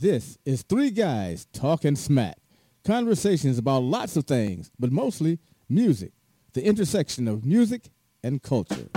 This is Three Guys Talking Smack. Conversations about lots of things, but mostly music, the intersection of music and culture.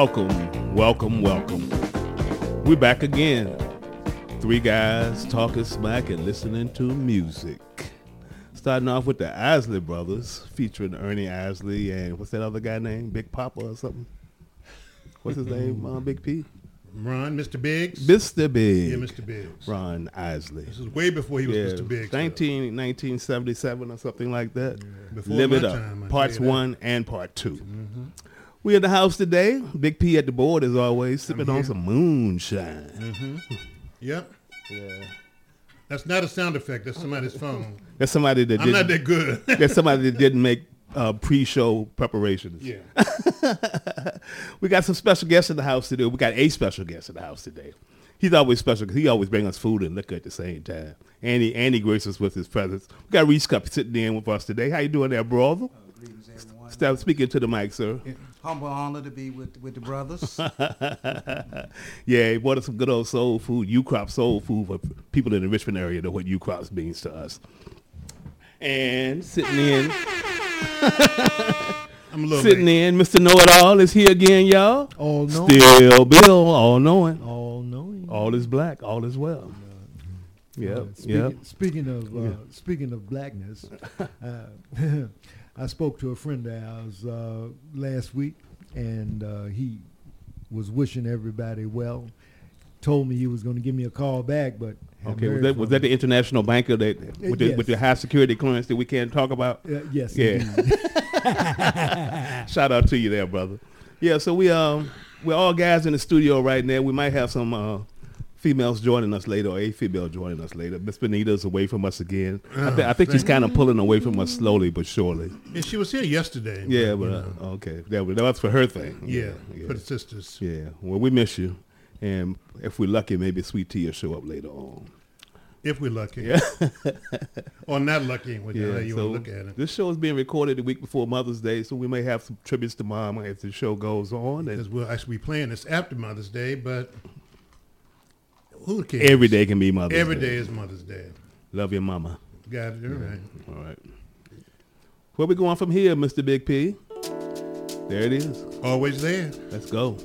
Welcome, welcome, welcome. We're back again. Three guys talking smack and listening to music. Starting off with the Isley Brothers, featuring Ernie Isley and what's that other guy name? Big Papa or something? What's his name? Uh, Big P? Ron, Mr. Biggs. Mr. Big. Yeah, Mr. Biggs. Ron Isley. This is way before he was Yeah, Mr. Biggs. 19, 1977 or something like that. Before Live it up. time, Parts tell that. one and part 2 We in the house today. Big P at the board as always, sipping on some moonshine. Yep. Yeah. That's not a sound effect. That's somebody's phone. That's somebody that I'm not didn't. that good. That's somebody that didn't make uh, pre-show preparations. yeah. We got some special guests in the house today. We got a special guest in the house today. He's always special because he always brings us food and liquor at the same time. And he, and he graces us with his presence. We got Reese Cup sitting in with us today. How you doing there, brother? Greetings, everyone. Stop speaking to the mic, sir. Humble honor to be with with the brothers. Yeah, what is some good old soul food, Ukrop's soul food for people in the Richmond area know what Ukrop's means to us. And sitting in, I'm a little sitting late. in, Mr. Know It All is here again, y'all. All knowing. Still Bill, all knowing. All knowing. All is black, all is well. Yep, Uh, speaking, yep. speaking of uh, speaking of blackness, uh, I spoke to a friend of ours uh, last week, and uh, he was wishing everybody well. Told me he was going to give me a call back, but Okay, was that, was that the international banker that with the, with the high security clearance that we can't talk about? Uh, yes, Yeah. Shout out to you there, brother. Yeah, so we um we're all guys in the studio right now. We might have some uh, females joining us later, or a female joining us later. Miss Benita's away from us again. I, thi- I think she's kind of pulling away from us slowly but surely. Yeah, she was here yesterday. Yeah, but uh, okay, that was, that was for her thing. yeah, yeah, for the sisters. yeah. Well, we miss you, and if we're lucky, maybe Sweet T will show up later on. If we're lucky. Yeah. or not lucky, whichever Yeah, you so look at it. this show is being recorded the week before Mother's Day, so we may have some tributes to Mama as the show goes on. Because we'll actually be playing this after Mother's Day, but who cares? every day can be Mother's Day. Every Day. day is Mother's Day. Love your mama. Got it. All right. All right. Where we going from here, Mr. Big P? There it is. Always there. Let's go.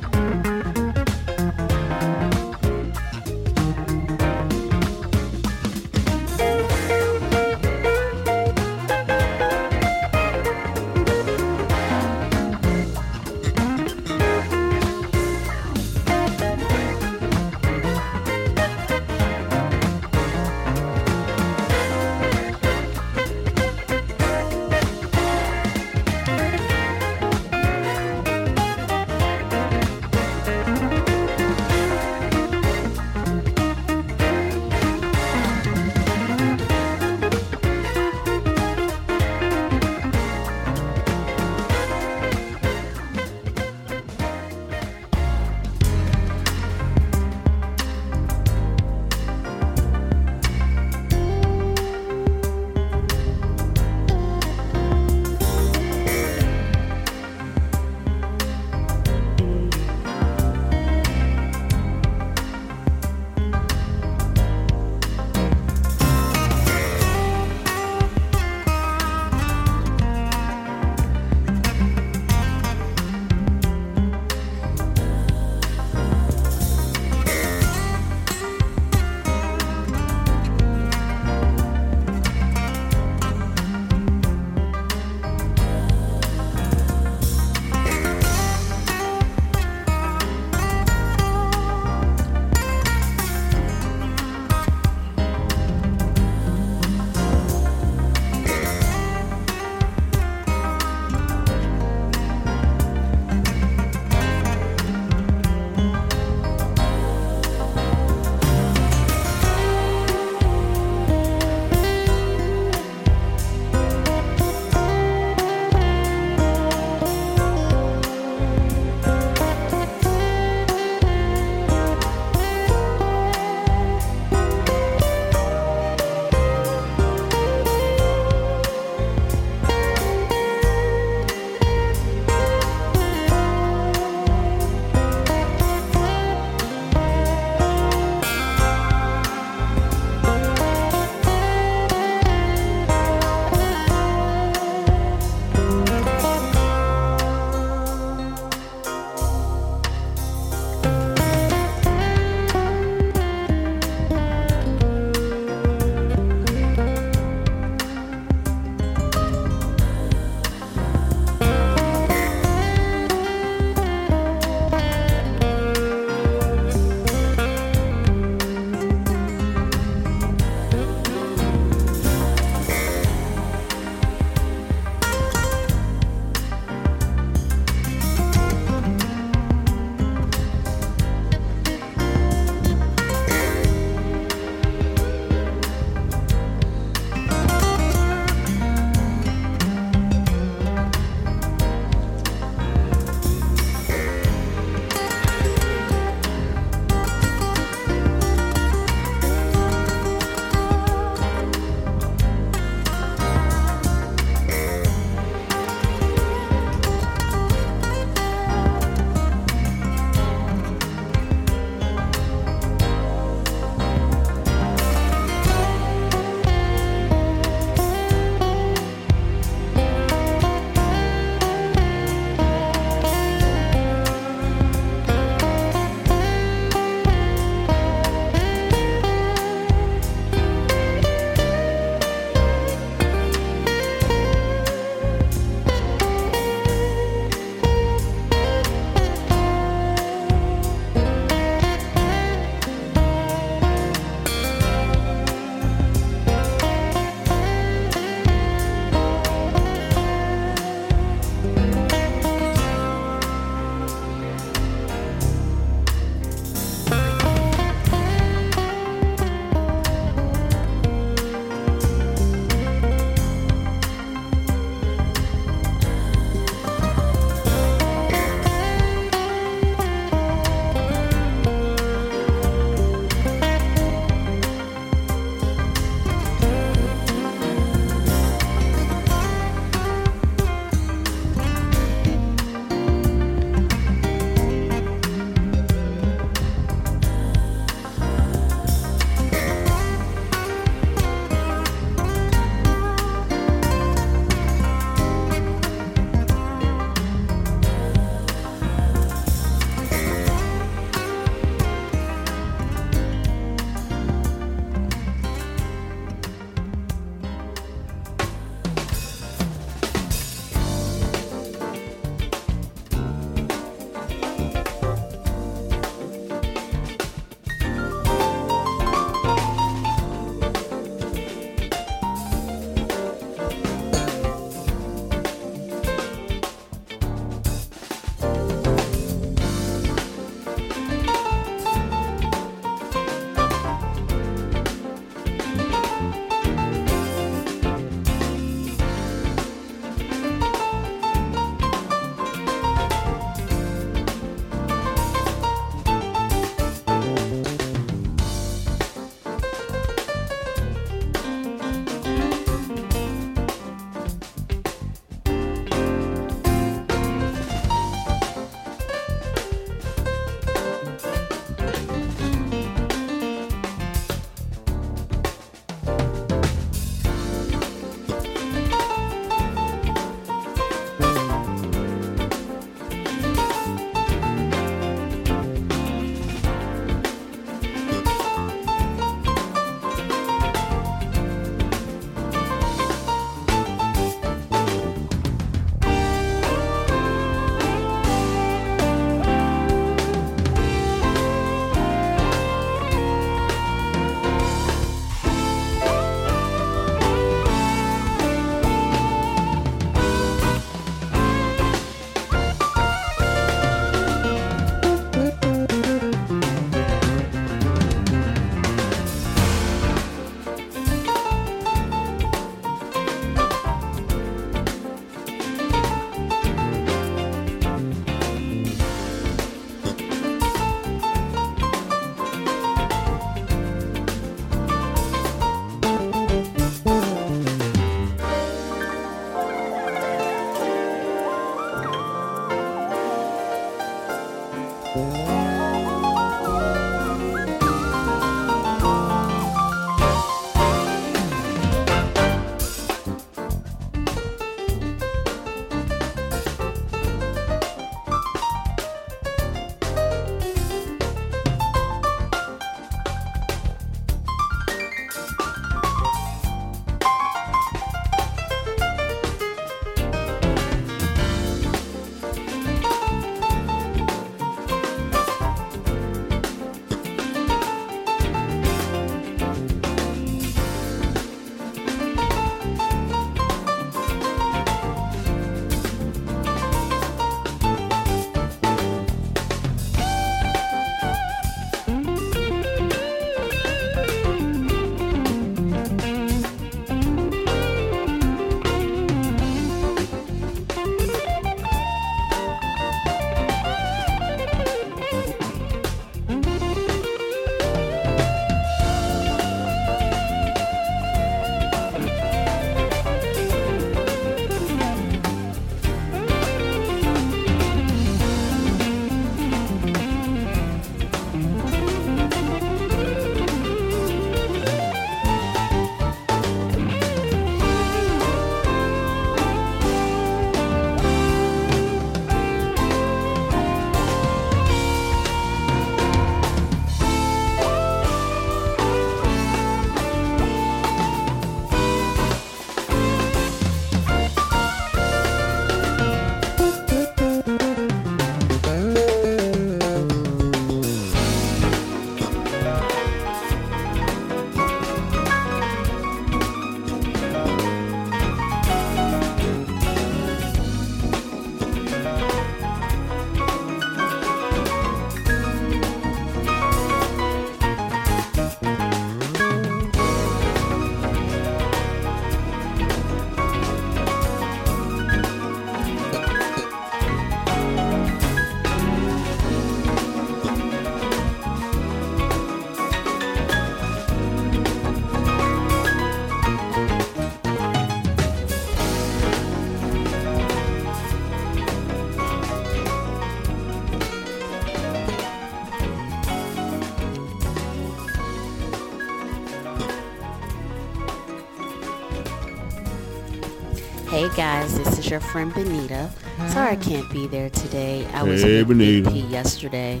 Guys, this is your friend Benita. Sorry I can't be there today. I was Hey, in Benita. BP yesterday,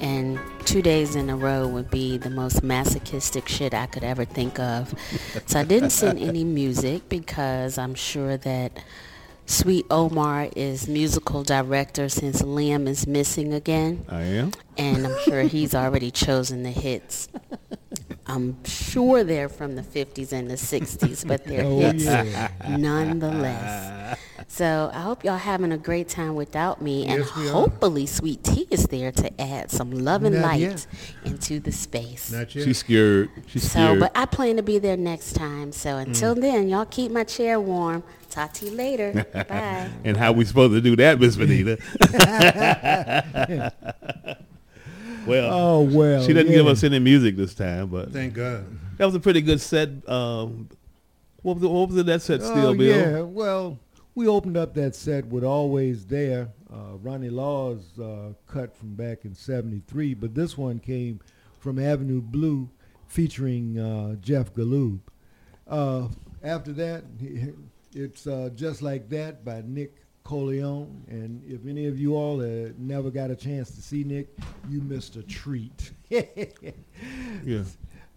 and two days in a row would be the most masochistic shit I could ever think of. So I didn't send any music because I'm sure that Sweet Omar is musical director since Liam is missing again, I am. and I'm sure he's already chosen the hits. I'm sure they're from the 50s and the 60s, but they're Oh, hits yeah. Nonetheless. So I hope y'all having a great time without me, and Yes, we are. hopefully Sweet T is there to add some love and Not light yet. into the space. Not yet. She's scared. She's So, scared. but I plan to be there next time. So until Mm. then, y'all keep my chair warm. Talk to you later. Bye. and how we supposed to do that, Miss Benita? well, Oh well. she didn't give us any music this time, but Thank God. that was a pretty good set. Um, what was, the, what was in that set, Still Oh, Bill? Yeah, well, we opened up that set with Always There, uh, Ronnie Laws' uh, cut from back in 73, but this one came from Avenue Blue featuring uh, Jeff Golub. Uh, after that, it's uh, Just Like That by Nick Colionne. And if any of you all uh, never got a chance to see Nick, you missed a treat. Yeah.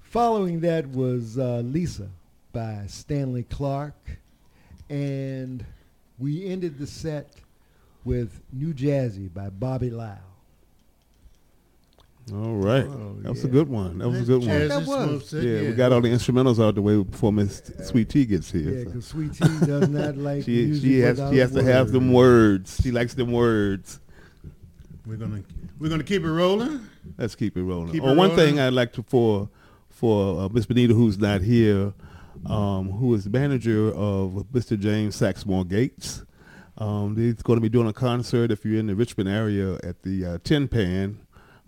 Following that was uh, Lisa by Stanley Clarke. And we ended the set with New Jazzy by Bobby Lau. All right. Oh, that was a good one. That was a good one. jazzy, That was. smooth Yeah, we got all the instrumentals out the way before Miss Sweet T gets here. Yeah, so. Sweet T does not like She music she has she has to have them words. She likes them words. We're gonna we're gonna keep it rolling. Let's keep it rolling. Keep oh, it one rolling. thing I'd like to for for uh, Miss Benita, who's not here, um, who is manager of Mr. James Saxsmo Gates. Um, he's going to be doing a concert if you're in the Richmond area at the uh, Tin Pan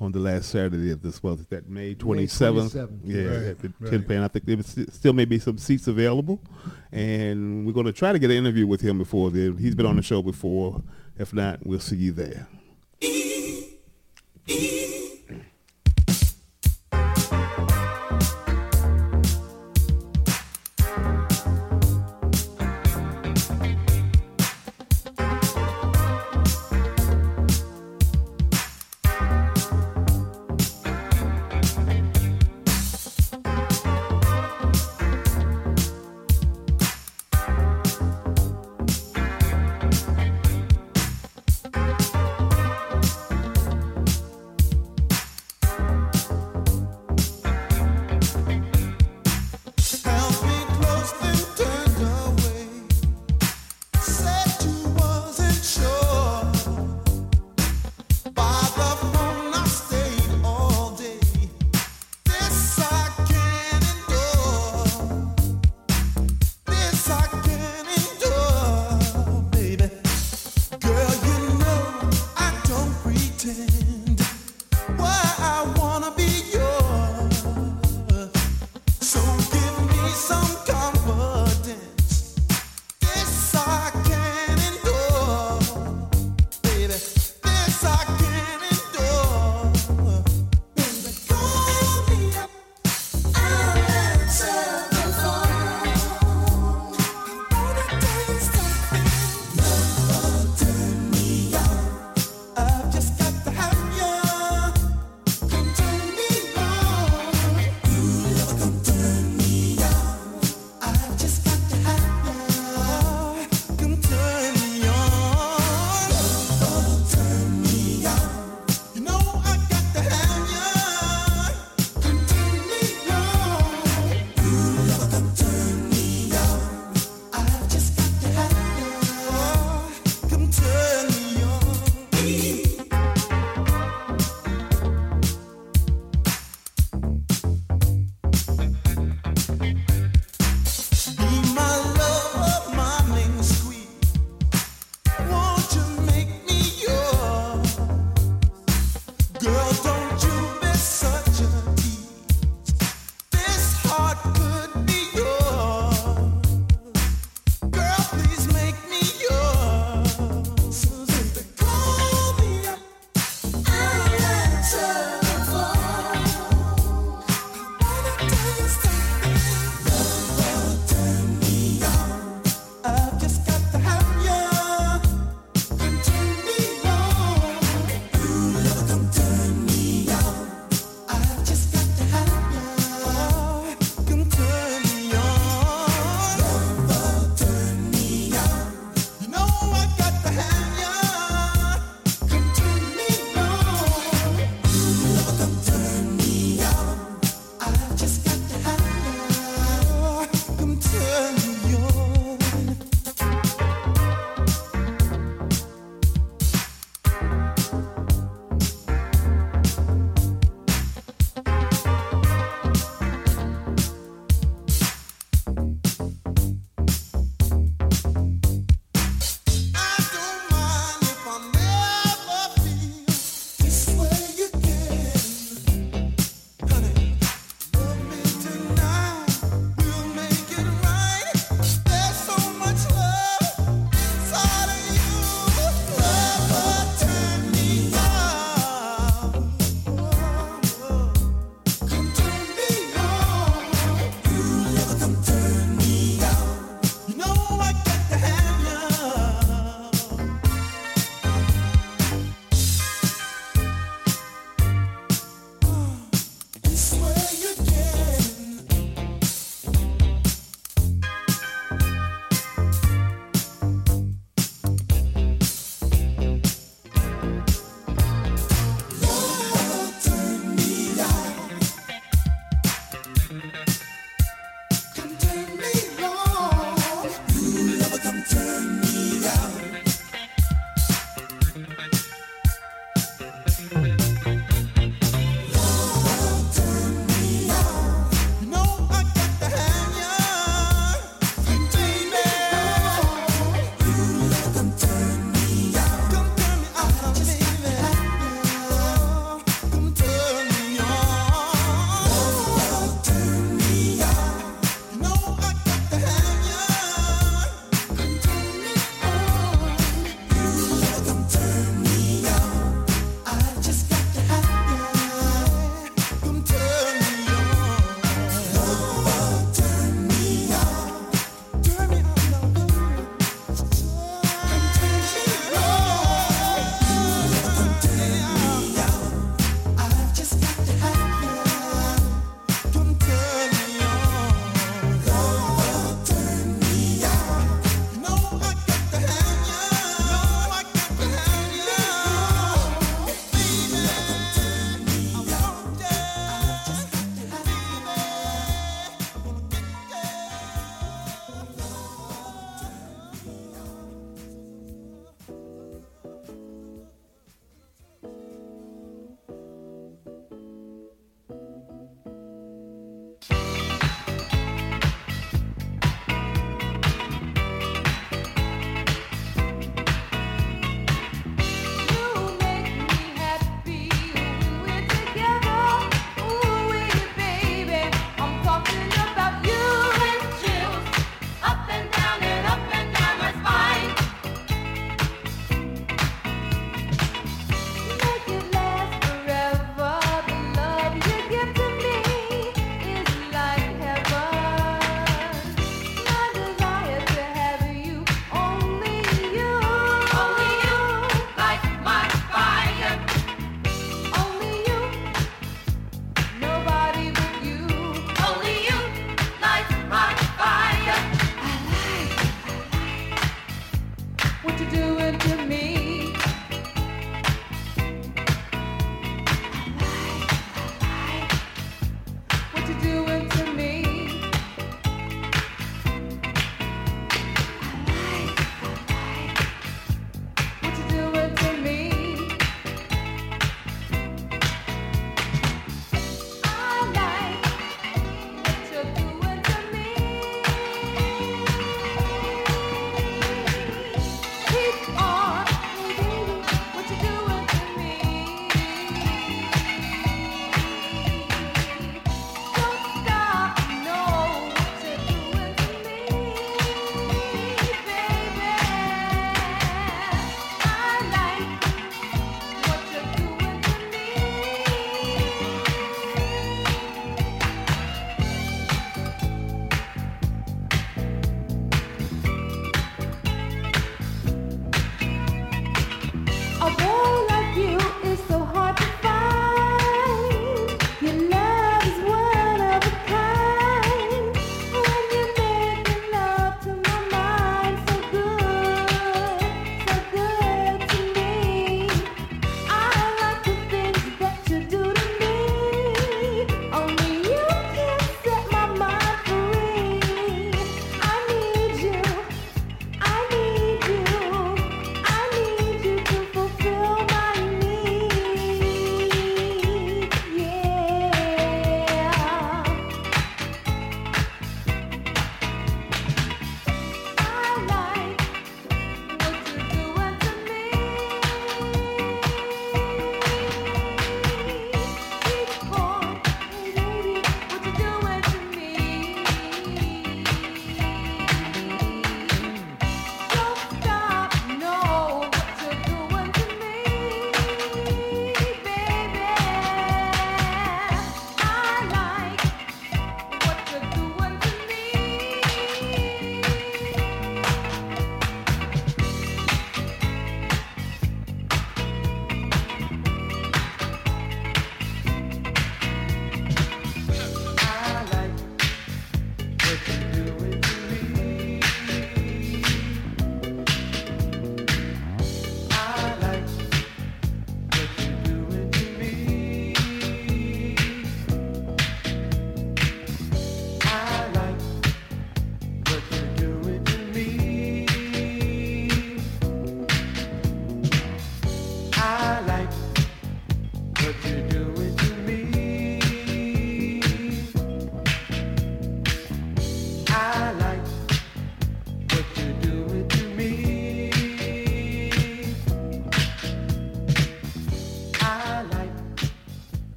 on the last Saturday of this month. That May 27th. 27th. Yeah, Right, at the right. Tin Pan. I think there was- still may be some seats available, and we're going to try to get an interview with him before then. He's been on the show before. If not, we'll see you there.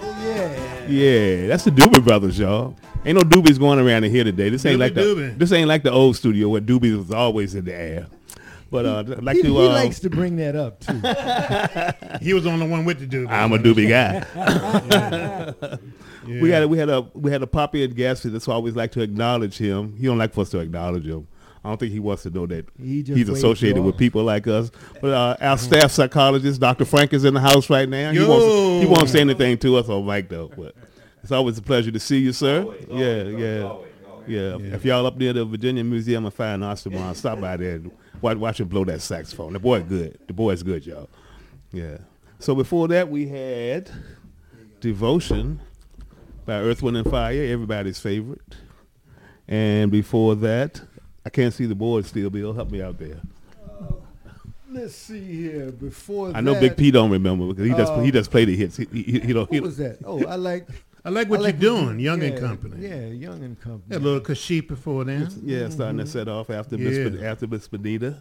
Oh yeah. Yeah, that's the Doobie Brothers, y'all. Ain't no Doobies going around in here today. This ain't Doobie like the Doobie. this ain't like the old studio where Doobies was always in the air. But uh, I'd like He, to. he Uh, likes to bring that up too. He was on the one with the doobie. I'm a Doobie guy. Yeah. We had a, we had a we had a popular guest. That's why I always like to acknowledge him. He don't like for us to acknowledge him. I don't think he wants to know that He just he's associated with people like us. But uh, our staff psychologist, Dr. Frank, is in the house right now. He won't, he won't say anything to us on mic though. But it's always a pleasure to see you, sir. yeah, yeah, yeah, If y'all up near the Virginia Museum of Fine Arts tomorrow, stop by there and watch, watch him blow that saxophone. The boy good. The boy's good, y'all. Yeah. So before that, we had Devotion by Earth, Wind, and Fire, everybody's favorite. And before that, I can't see the board still, Bill. Help me out there. Let's see here. Before I know Big P don't remember because he just uh, he just play the hits. He, he, he don't. He What was that? Oh, I like. I like I what like you're doing, Young yeah, and Company. Yeah, Young and Company. Had a little Kashif before then. yeah, starting to set off after Miss Yeah. Be- after Miss Benita.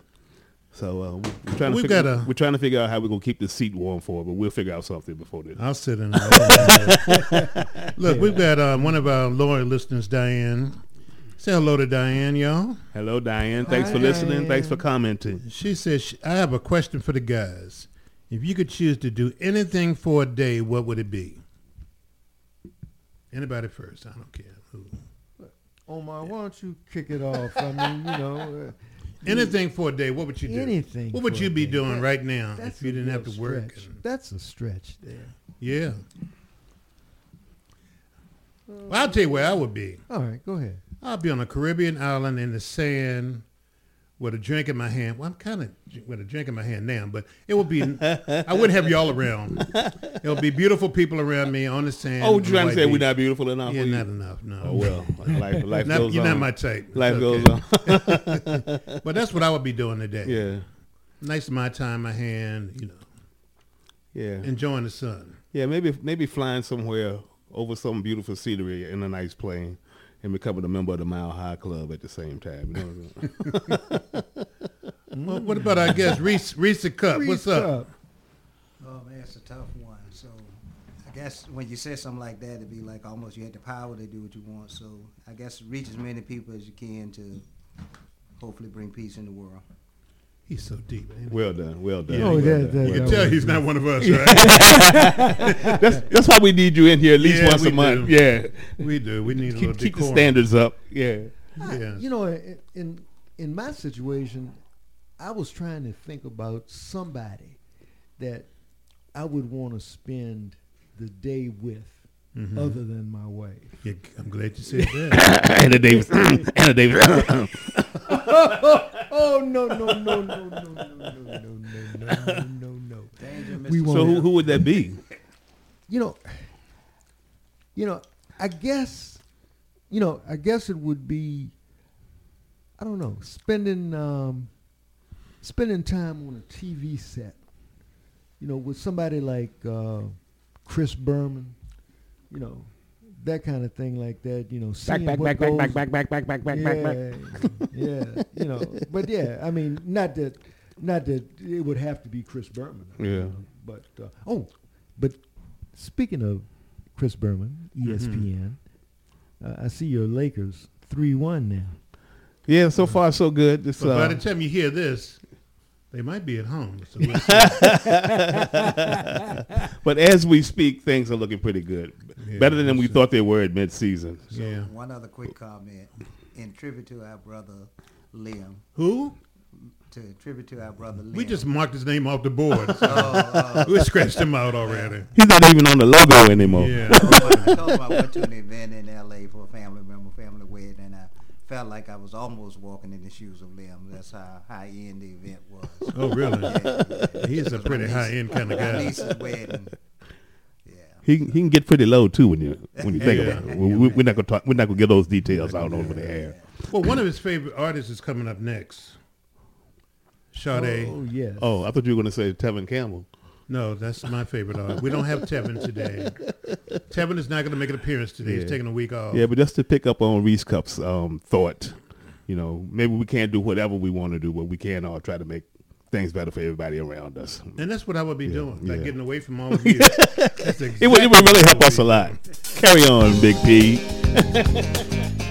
So uh, we're trying to We've figure, got a- we're trying to figure out how we're gonna keep the seat warm for, it, but we'll figure out something before then. I'll sit in there. Look, we've got uh, one of our loyal listeners, Diane. Say hello to Diane, y'all. Hello, Diane. Thanks for listening. Thanks for commenting. She says, "Sh- I have a question for the guys. If you could choose to do anything for a day, what would it be? Anybody first? I don't care. Who. Omar, why don't you kick it off? I mean, you know, uh, Anything for a day, what would you do? anything. What would for you be doing That- right now if you didn't have real to work? stretch. and- That's a stretch there. yeah. Well, I'll tell you where I would be. All right, go ahead. I'll be on a Caribbean island in the sand with a drink in my hand. Well, I'm kind of with a drink in my hand now, but it would be. I wouldn't have y'all around. It'll be beautiful people around me on the sand. Oh, you the trying to say we're not beautiful enough? Yeah, not enough. No. Oh well, life, life Not- goes you're on. not my type. Life It's goes on. But that's what I would be doing today. yeah, Nice of my time, my hand. You know, yeah, enjoying the sun. yeah. Maybe maybe flying somewhere over some beautiful scenery in a nice plane and becoming a member of the Mile High Club at the same time. You know what I'm saying? Well, what about our guest Reese Reese Cup? What's up? Cup. Oh man, it's a tough one. So I guess when you say something like that, it'd be like almost you had the power to do what you want. So I guess reach as many people as you can to hopefully bring peace in the world. He's so deep. ain't well done, well done. Yeah, Oh, well that- done, that- You that can tell was- he's not one of us, right? That's that's why we need you in here at least Yeah, once a month. do. Yeah, we do. We need a little keep, keep the standards up. Yeah, Yeah. You know, in, in in my situation, I was trying to think about somebody that I would want to spend the day with, Mm-hmm. other than my wife. Yeah, I'm glad you said that. Anna Davis, Anna Davis. Oh no no no no no no no no no no no no! Danger, Mr. We so who, who would that be? you know, you know, I guess, you know, I guess it would be, I don't know, spending um, spending time on a TV set, you know, with somebody like uh, Chris Berman, you know, that kind of thing like that, you know, Back, seeing back, what back, back, goes- back, back, back, back, back, back, back, back. yeah, yeah, you know, but yeah, I mean, not that, not that it would have to be Chris Berman. you Yeah. know, but uh, oh, but speaking of Chris Berman, ESPN, uh, I see your Lakers three one now. Yeah, so far so good. This, But by uh, the time you hear this, they might be at home. So we'll but as we speak, things are looking pretty good. Yeah, Better than we that's thought they were at mid-season. yeah. One other quick comment in tribute to our brother Liam. Who? To tribute to our brother Liam. We just marked his name off the board. Oh, uh, we scratched him out already. He's not even on the logo anymore. Yeah. I told him I went to an event in L.A. for a family member, family wedding, and I felt like I was almost walking in the shoes of Liam. That's how high end the event was. Oh, really? Yeah, yeah. He's a pretty high end kind of My guy. niece's wedding. Yeah. He he can get pretty low too when you when you think Yeah. about it. We, we- we're not gonna talk. We're not gonna get those details out over the air. Well, one of his favorite artists is coming up next. Sade. Oh yes. Oh, I thought you were gonna say Tevin Campbell. No, that's my favorite artist. We don't have Tevin today. Tevin is not going to make an appearance today. He's taking a week off. Yeah, but just to pick up on Reese Cup's um, thought, you know, maybe we can't do whatever we want to do, but we can all try to make things better for everybody around us. And that's what I would be yeah, doing, like yeah. getting away from all of you. exactly it, would, it would really help us a lot. Carry on, Big P.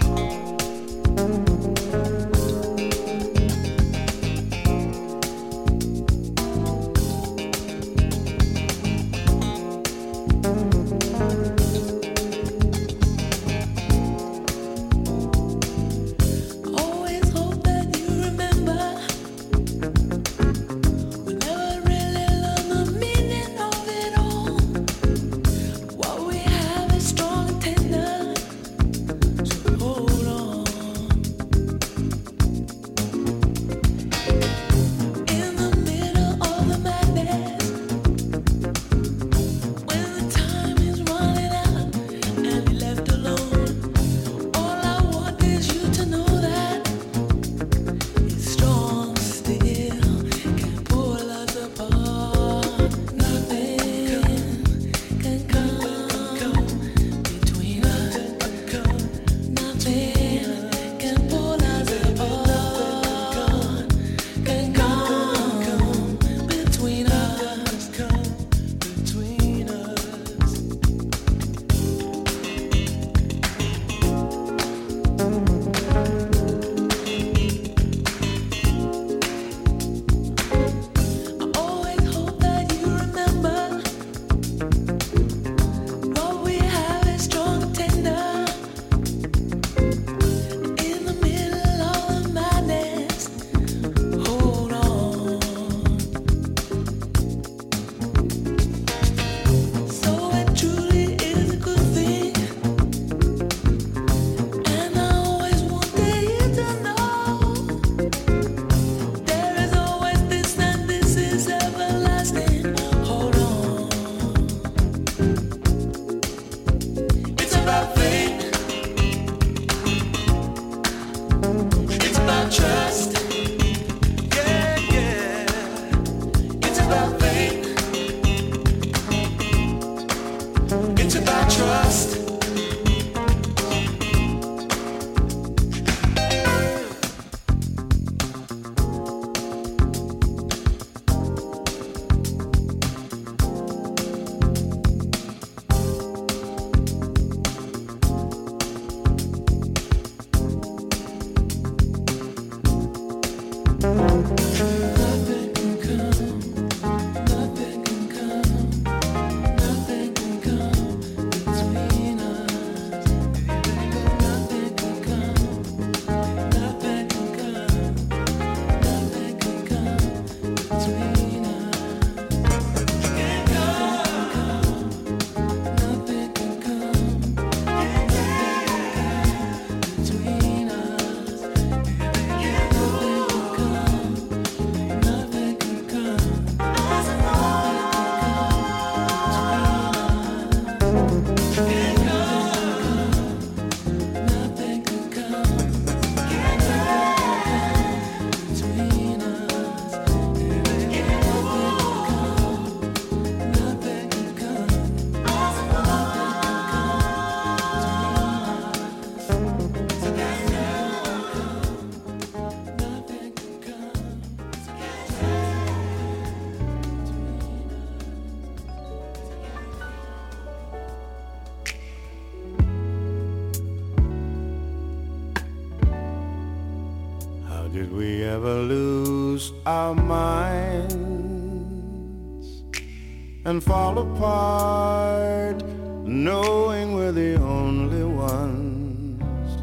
our minds and fall apart, knowing we're the only ones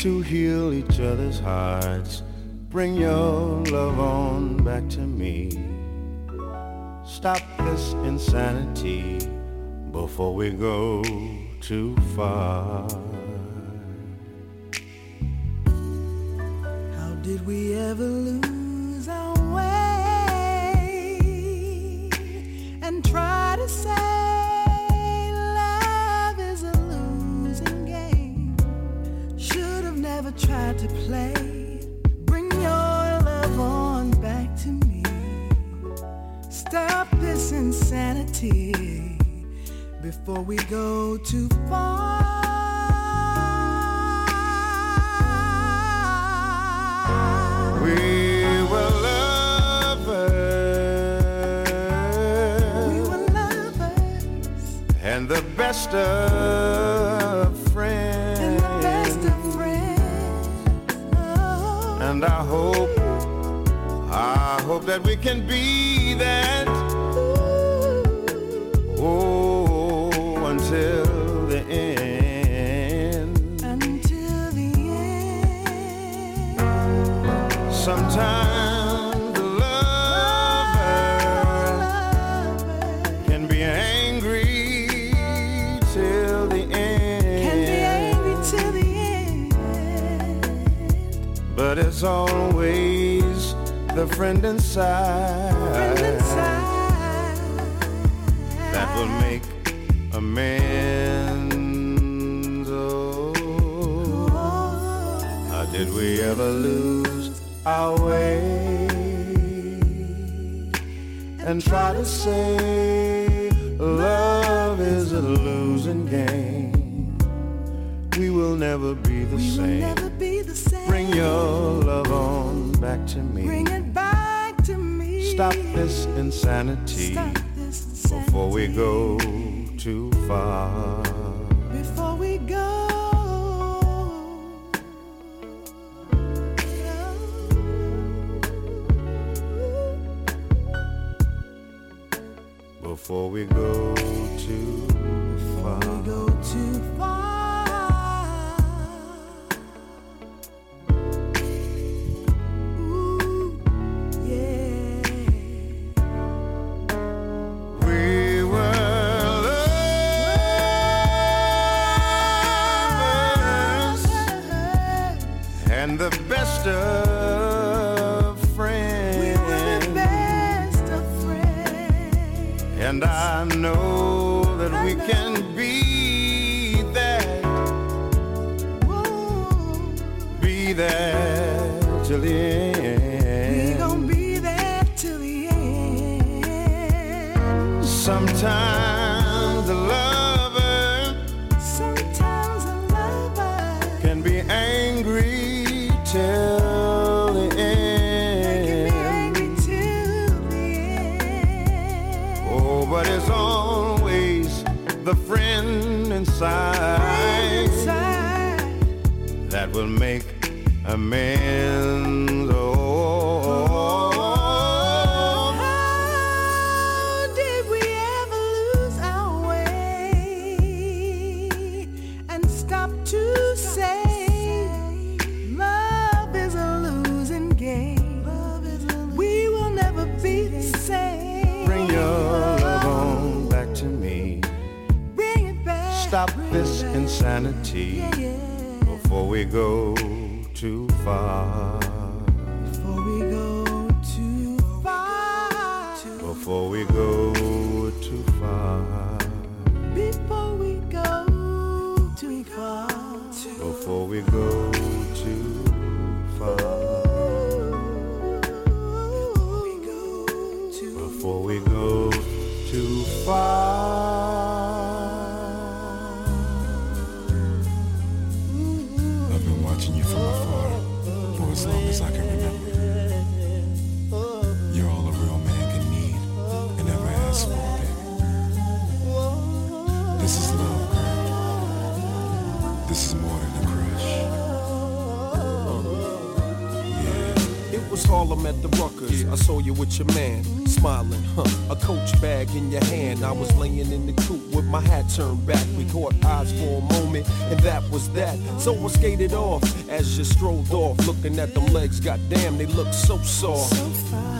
to heal each other's hearts. Bring your love on back to me. Stop this insanity before we go too far. Sometimes the lover can be angry till the end. Can be angry till the end. But it's always the friend inside, Friend inside. that will make amends. Oh, oh. how did we ever lose our way and try to say love is a losing game? We will never be the We will same. never be the same. Bring your love on back to me. Bring it back to me. Stop this insanity Stop this before we go too far. Smiling, huh? A coach bag in your hand. I was laying in the coop with my hat turned back. We caught eyes for a moment, and that was that. So I skated off as you strolled off, looking at them legs. Goddamn, they look so soft.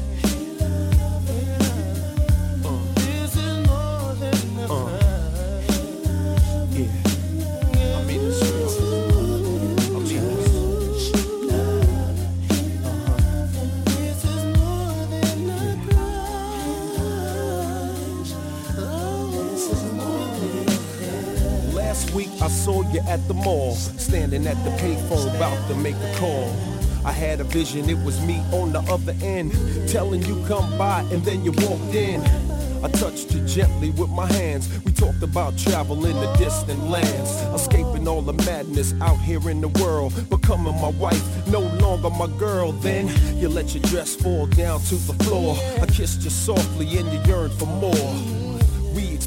Saw you at the mall, standing at the payphone, about to make a call. I had a vision, it was me on the other end, telling you come by, and then you walked in. I touched you gently with my hands. We talked about travel in the distant lands, escaping all the madness out here in the world, becoming my wife, no longer my girl. Then you let your dress fall down to the floor. I kissed you softly, and you yearned for more.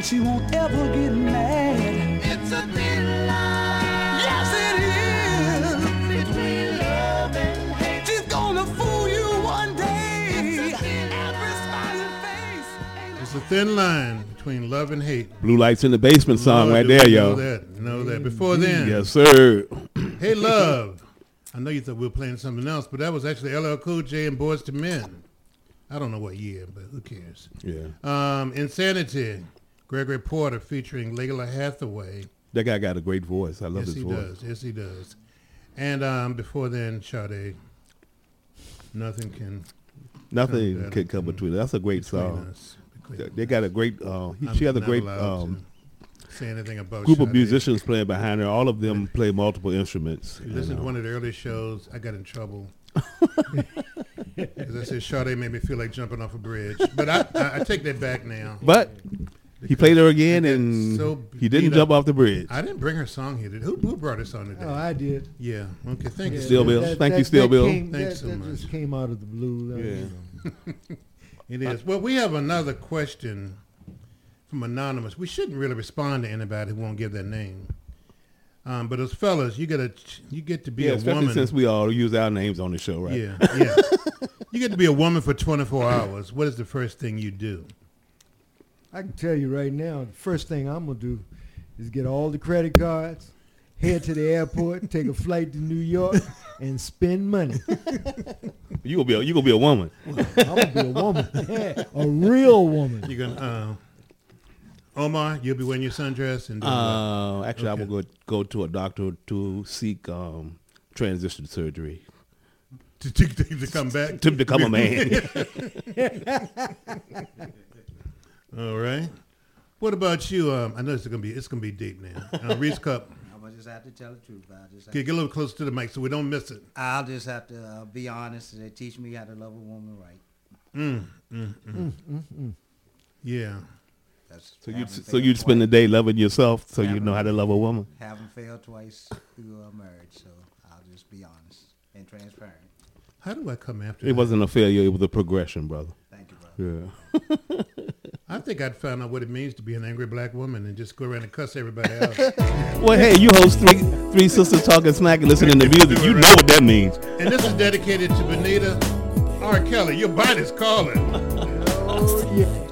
and she won't ever get mad. It's a thin line. Yes, it is. Between love and hate. She's gonna fool you one day. Every smiling face. It's a thin line between love and hate. Blue Lights in the Basement song Lord, right there, we yo. Know that. Know that. Before then, Yes, sir. hey love. I know you thought we were playing something else, but that was actually LL Cool J and Boyz II Men. I don't know what year, but who cares? Yeah. Um, Insanity, Gregory Porter featuring Lalah Hathaway. That guy got a great voice. I love yes, his voice. Yes, he does. Yes, he does. And um, before then, Sade, Nothing Can Nothing Come could come between us. That's a great song. Us. They got a great. Uh, he- she has a great um, say anything about group of musicians playing behind her. All of them play multiple instruments. You listen and, to uh, one of the early shows, I got in trouble. Because I said Sade made me feel like jumping off a bridge. But I, I, I take that back now. But he played her again, and so he didn't beat jump off the bridge. I didn't bring her song here. Did who, who brought her song today? Oh, I did. yeah. Okay. Thank you. Still Bill. That- Thank you, that- Still that Bill. Came, Thanks that, so that much. just came out of the blue. Yeah. It is. Well, we have another question from anonymous. We shouldn't really respond to anybody who won't give their name. Um, but as fellas, you get a you get to be Yeah, a woman. since we all use our names on the show, right? Yeah, yeah. you get to be a woman for 24 hours. What is the first thing you do? I can tell you right now, the first thing I'm gonna do is get all the credit cards, head to the airport, take a flight to New York, and spend money. You gonna be a, you gonna be a woman. I'm gonna be a woman, a real woman. You're gonna, uh, Omar, you'll be wearing your sundress and doing what? Uh, actually, I Okay. will go go to a doctor to seek um, transition surgery to, to, to, to come back to become a man. All right. What about you? Um, I know it's gonna be it's gonna be deep now. Uh, Reese Cup, I'm gonna just have to tell the truth. I just have get, get a little closer to the mic so we don't miss it. I'll just have to uh, be honest. They teach me how to love a woman right. Mm, mm, mm. Mm, mm, Yeah. That's so you so you'd spend the day loving yourself, so you Haven't- know how to love a woman. Haven't failed twice through a marriage, so I'll just be honest and transparent. How do I come after? It that? wasn't a failure; it was a progression, brother. Thank you, brother. Yeah. I think I'd find out what it means to be an angry black woman and just go around and cuss everybody out. Well, hey, you host three three sisters talking smack and listening to music. You know what that means. and this is dedicated to Benita R. Kelly. Your body's calling. Oh yeah.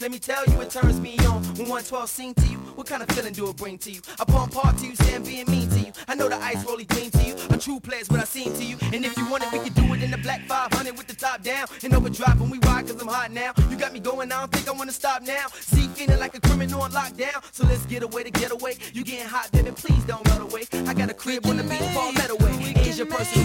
Let me tell you, it turns me on. When 112 sing to you, what kind of feeling do it bring to you? I pump hard to you, saying being mean to you. I know the ice rolly clean to you. A true player's what I seem to you. And if you want it, we can do it in the black 500 with the top down. And overdrive when we ride, cause I'm hot now. You got me going, I don't think I wanna stop now. See, feeling like a criminal on lockdown. So let's get away to get away. You getting hot, baby, please don't run away. I got a crib on the beat, fall better away. Is your person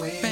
away.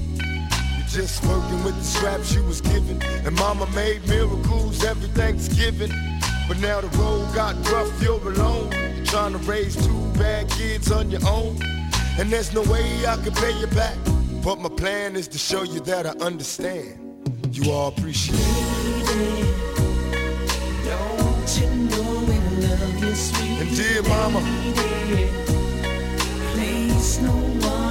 Just working with the scraps you was given. And mama made miracles every Thanksgiving. But now the road got rough, you're alone. You're trying to raise two bad kids on your own. And there's no way I can pay you back. But my plan is to show you that I understand. You all appreciate it. Don't you know we love you, sweet And dear mama? Place no one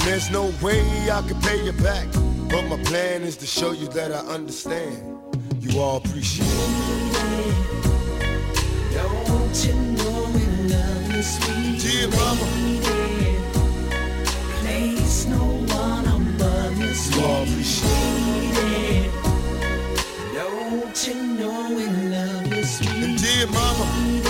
And there's no way I can pay you back. But my plan is to show you that I understand. You all appreciate it. Don't you know we love you, sweet Dear mama, lady? Place no one above you, you all appreciate it. Don't you know we love you, sweet dear mama, lady?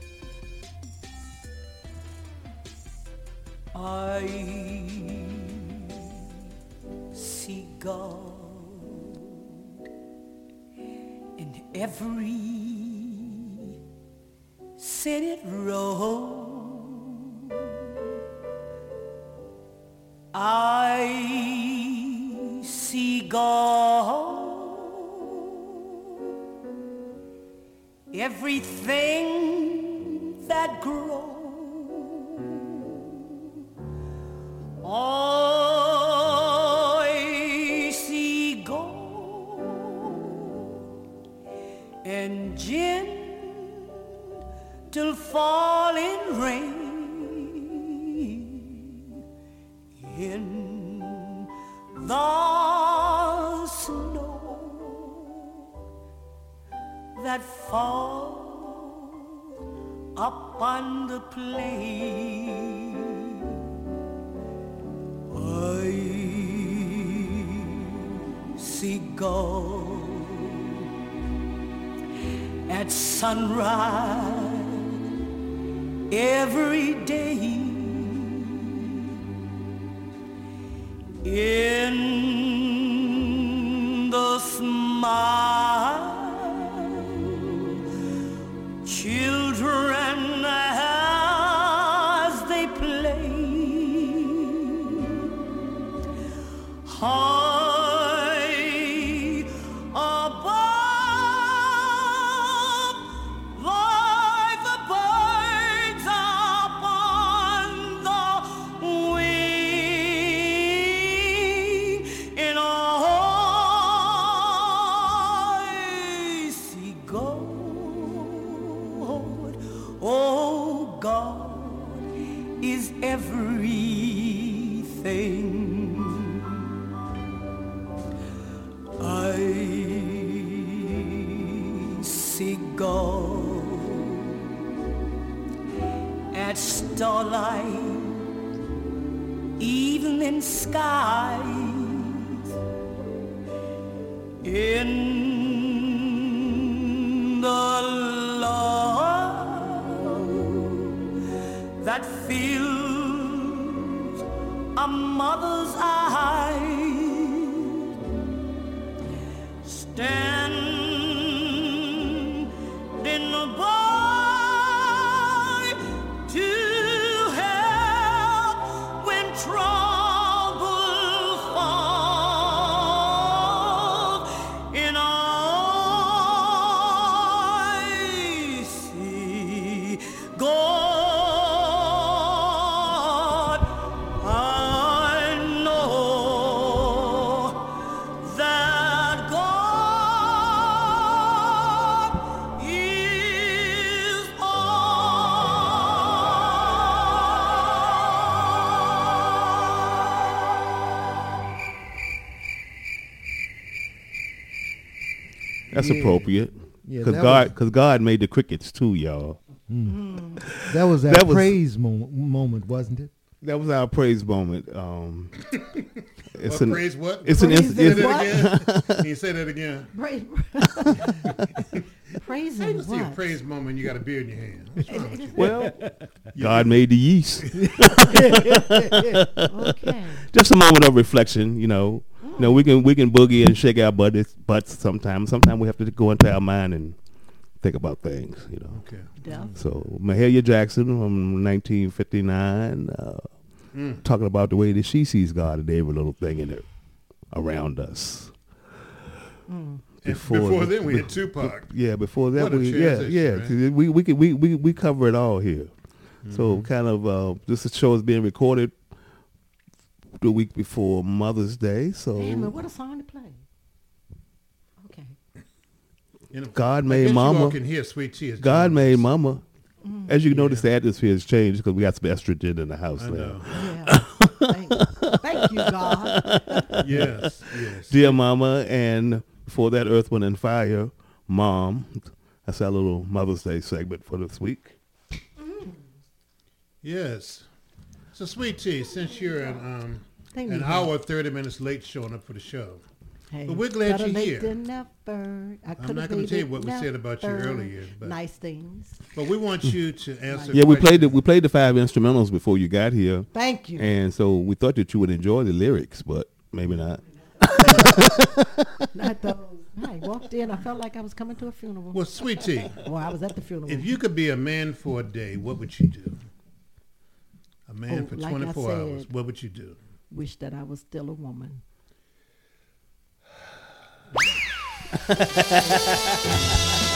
I see God in every city road. I see God everything that grows. I see gold and gentle falling rain in the snow that falls upon the plain. I see gold at sunrise every day in the smile high That's Yeah. appropriate. Yeah, Because God, was- because God made the crickets too, y'all. Mm. That was that, That was- praise moment, moment, wasn't it? That was our praise moment. Um, it's What, praise what? It's an. Praise It's, Say it's, that. Can you say that again? Praise. Praising I just see a what? praise moment. You got a beer in your hand. What's wrong with you? Well, God made the yeast. Okay. Just a moment of reflection, you know. You know, we can we can boogie and shake our butts butts sometimes. Sometimes we have to go into our mind and think about things, you know. Okay. Yeah. So Mahalia Jackson from 1959, uh, Mm. talking about the way that she sees God and every little thing in it around us. And before then, we had Tupac. Yeah, before that we yeah yeah right? 'cause we we can we, we we cover it all here. So Mm-hmm. kind of uh, this show is being recorded the week before Mother's Day. So Damn it, what a song to play. Okay. You God made guess You Mama. can hear Sweet T. as God made Mama. Mm. As you can notice, the atmosphere has changed because we got some estrogen in the house I now. know. Yeah. Thank, thank you, God. Yes, yes. Dear Mama, and for that, Earth, Wind, and Fire, Mom. That's our little Mother's Day segment for this week. Yes. So, Sweet T, since you're an, um, Thank an you. hour, 30 minutes late showing up for the show, Hey, but we're glad better you're late here. than never. I I'm coulda not going to tell you it what we said about you never. earlier, but, Nice things. but we want you to answer Yeah, we questions. played the, we played the five instrumentals before you got here. Thank you. And so we thought that you would enjoy the lyrics, but maybe not. Not those. I walked in. I felt like I was coming to a funeral. Well, Sweet T, Well, I was at the funeral. if you could be a man for a day, what would you do? a man oh, for like 24 said, hours, what would you do? Wish that I was still a woman.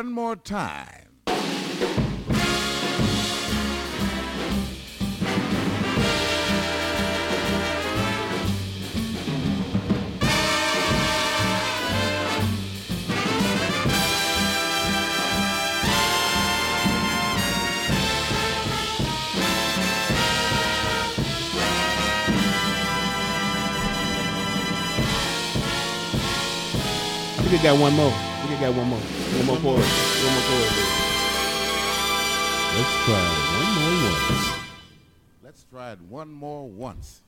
one more time. I got one more. I think I one more. One more chorus. One more chorus. Let's try it one more once. Let's try it one more once.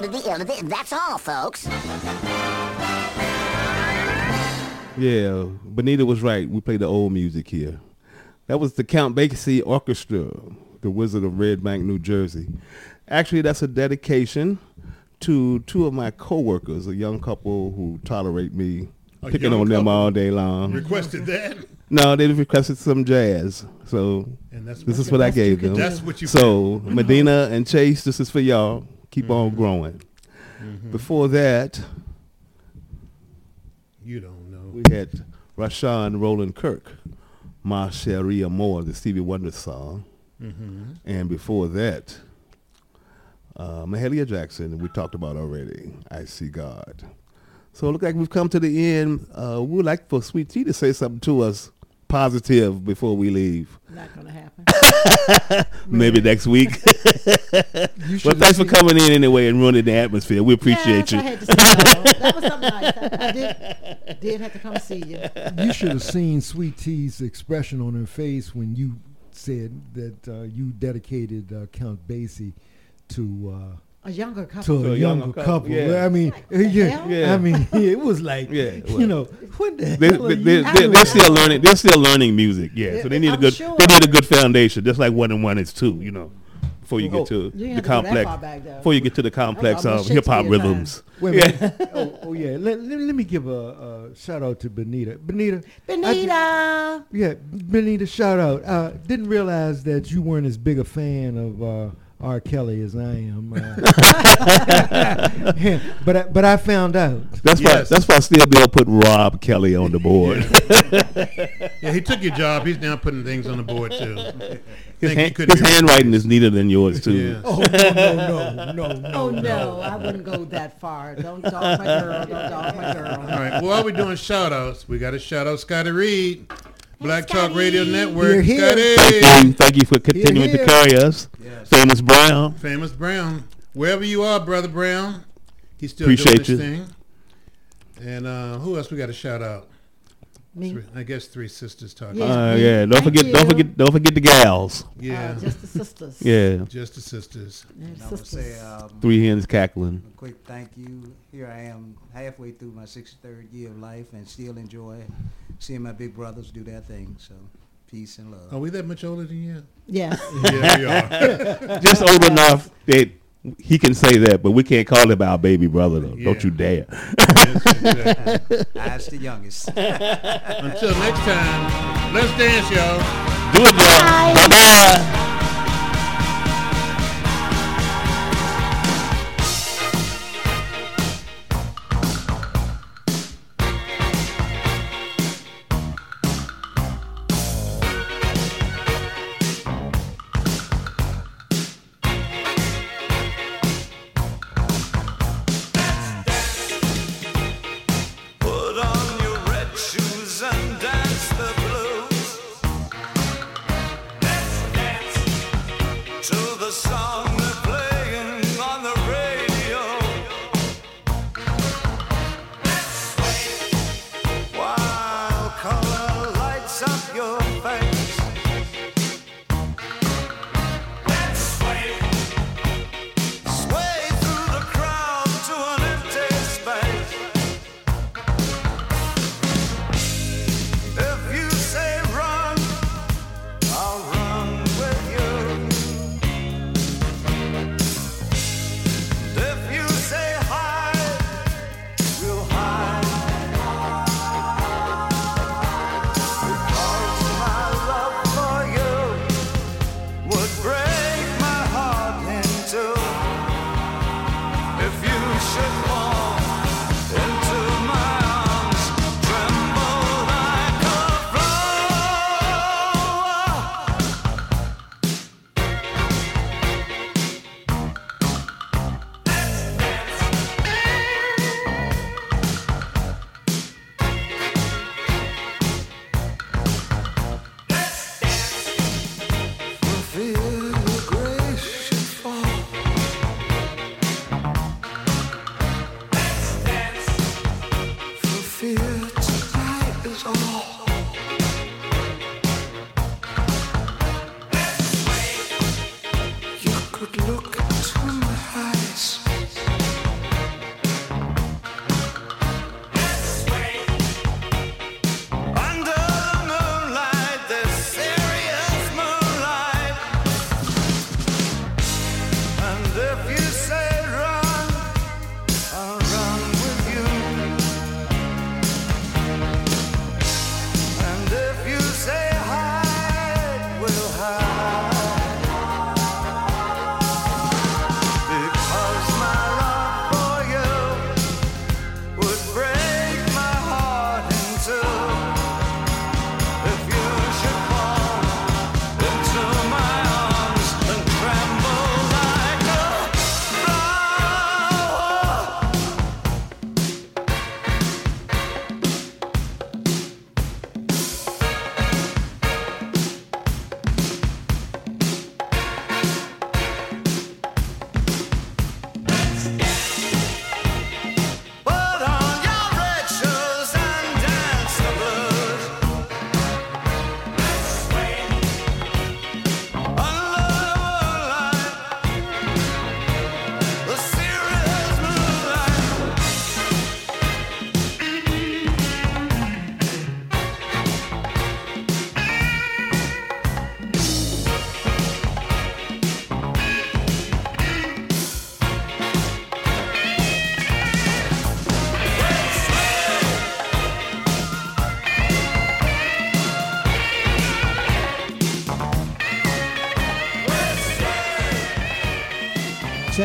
That's all, folks. Yeah, Benita was right. We played the old music here. That was the Count Basie Orchestra, the Wizard of Red Bank, New Jersey. Actually, that's a dedication to two of my coworkers, a young couple who tolerate me A picking on them all day long. Requested that? No, they requested some jazz. So And that's this is what I that's what you gave them. That's what you so. Medina and Chase, this is for y'all. Keep on Mm-hmm. growing. Before that, You don't know. we had Rahsaan Roland Kirk, Ma Cherie Amour, the Stevie Wonder song. Mhm. And before that, uh, Mahalia Jackson, we talked about already, I See God. So it look like we've come to the end. Uh, we would like for Sweet T to say something to us positive before we leave. Not gonna happen. Maybe next week. well, should've thanks for coming in anyway and ruining the atmosphere. We appreciate Yes, I you. had to say that. That was something nice. I, I did, did have to come see you. You should have seen Sweet T's expression on her face when you said that uh, you dedicated uh, Count Basie to uh, A younger couple. to a, To a younger, younger couple. couple, yeah. I mean, the yeah. Yeah. I mean, it was like, Yeah, it you know, what the They, hell are they, you they, doing? they're still learning. They're still learning music. Yeah, so they need a I'm good. sure. They need a good foundation, just like one and one is two. You know, before you Oh, get to You the have to go that complex. back. Before you get to the complex almost of hip hop rhythms. Wait Yeah. oh, oh, yeah. Let, let, let me give a, a shout out to Benita. Benita. I did- Benita. yeah, Benita, shout out. Uh, didn't realize that you weren't as big a fan of uh, R. Kelly as I am. Uh, but I, but I found out. That's why. That's why Still Bill put Rob Kelly on the board. Yeah, he took your job. He's now putting things on the board too. his hand, could his handwriting is neater than yours too. Yeah. Oh no no no no no. Oh no, I wouldn't go that far. Don't dog my girl. Don't dog my girl. All right. Well, while we're doing shout outs, we got to shout out Scotty Reed, Black Talk Radio Network. Here, here. Thank you, thank you for continuing to carry us. Yes. Famous Brown. Famous Brown. Wherever you are, Brother Brown, he's still Appreciate doing you. his thing. And uh, who else we got to shout out? Me. Three- I guess three sisters talking. Yeah. Uh, yeah, don't Thank forget, don't forget, don't forget the gals. Yeah, Uh, just the sisters. Yeah, just the sisters. Yeah, And I would say um, three hens cackling. a quick thank you. Here I am, halfway through my 63rd year of life, and still enjoy seeing my big brothers do their thing. So, peace and love. Are we that much older than you? Yeah. Yeah, we are. Just old enough that he can say that, but we can't call him our baby brother. Though. Don't you dare. Yes, exactly. The youngest. Until next time, let's dance, y'all. Do it, y'all. Bye bye. Dance the blues.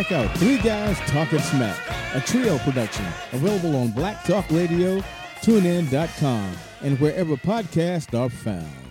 Check out Three Guys Talking Smack, a trio production available on Black Talk Radio, TuneIn.com, and wherever podcasts are found.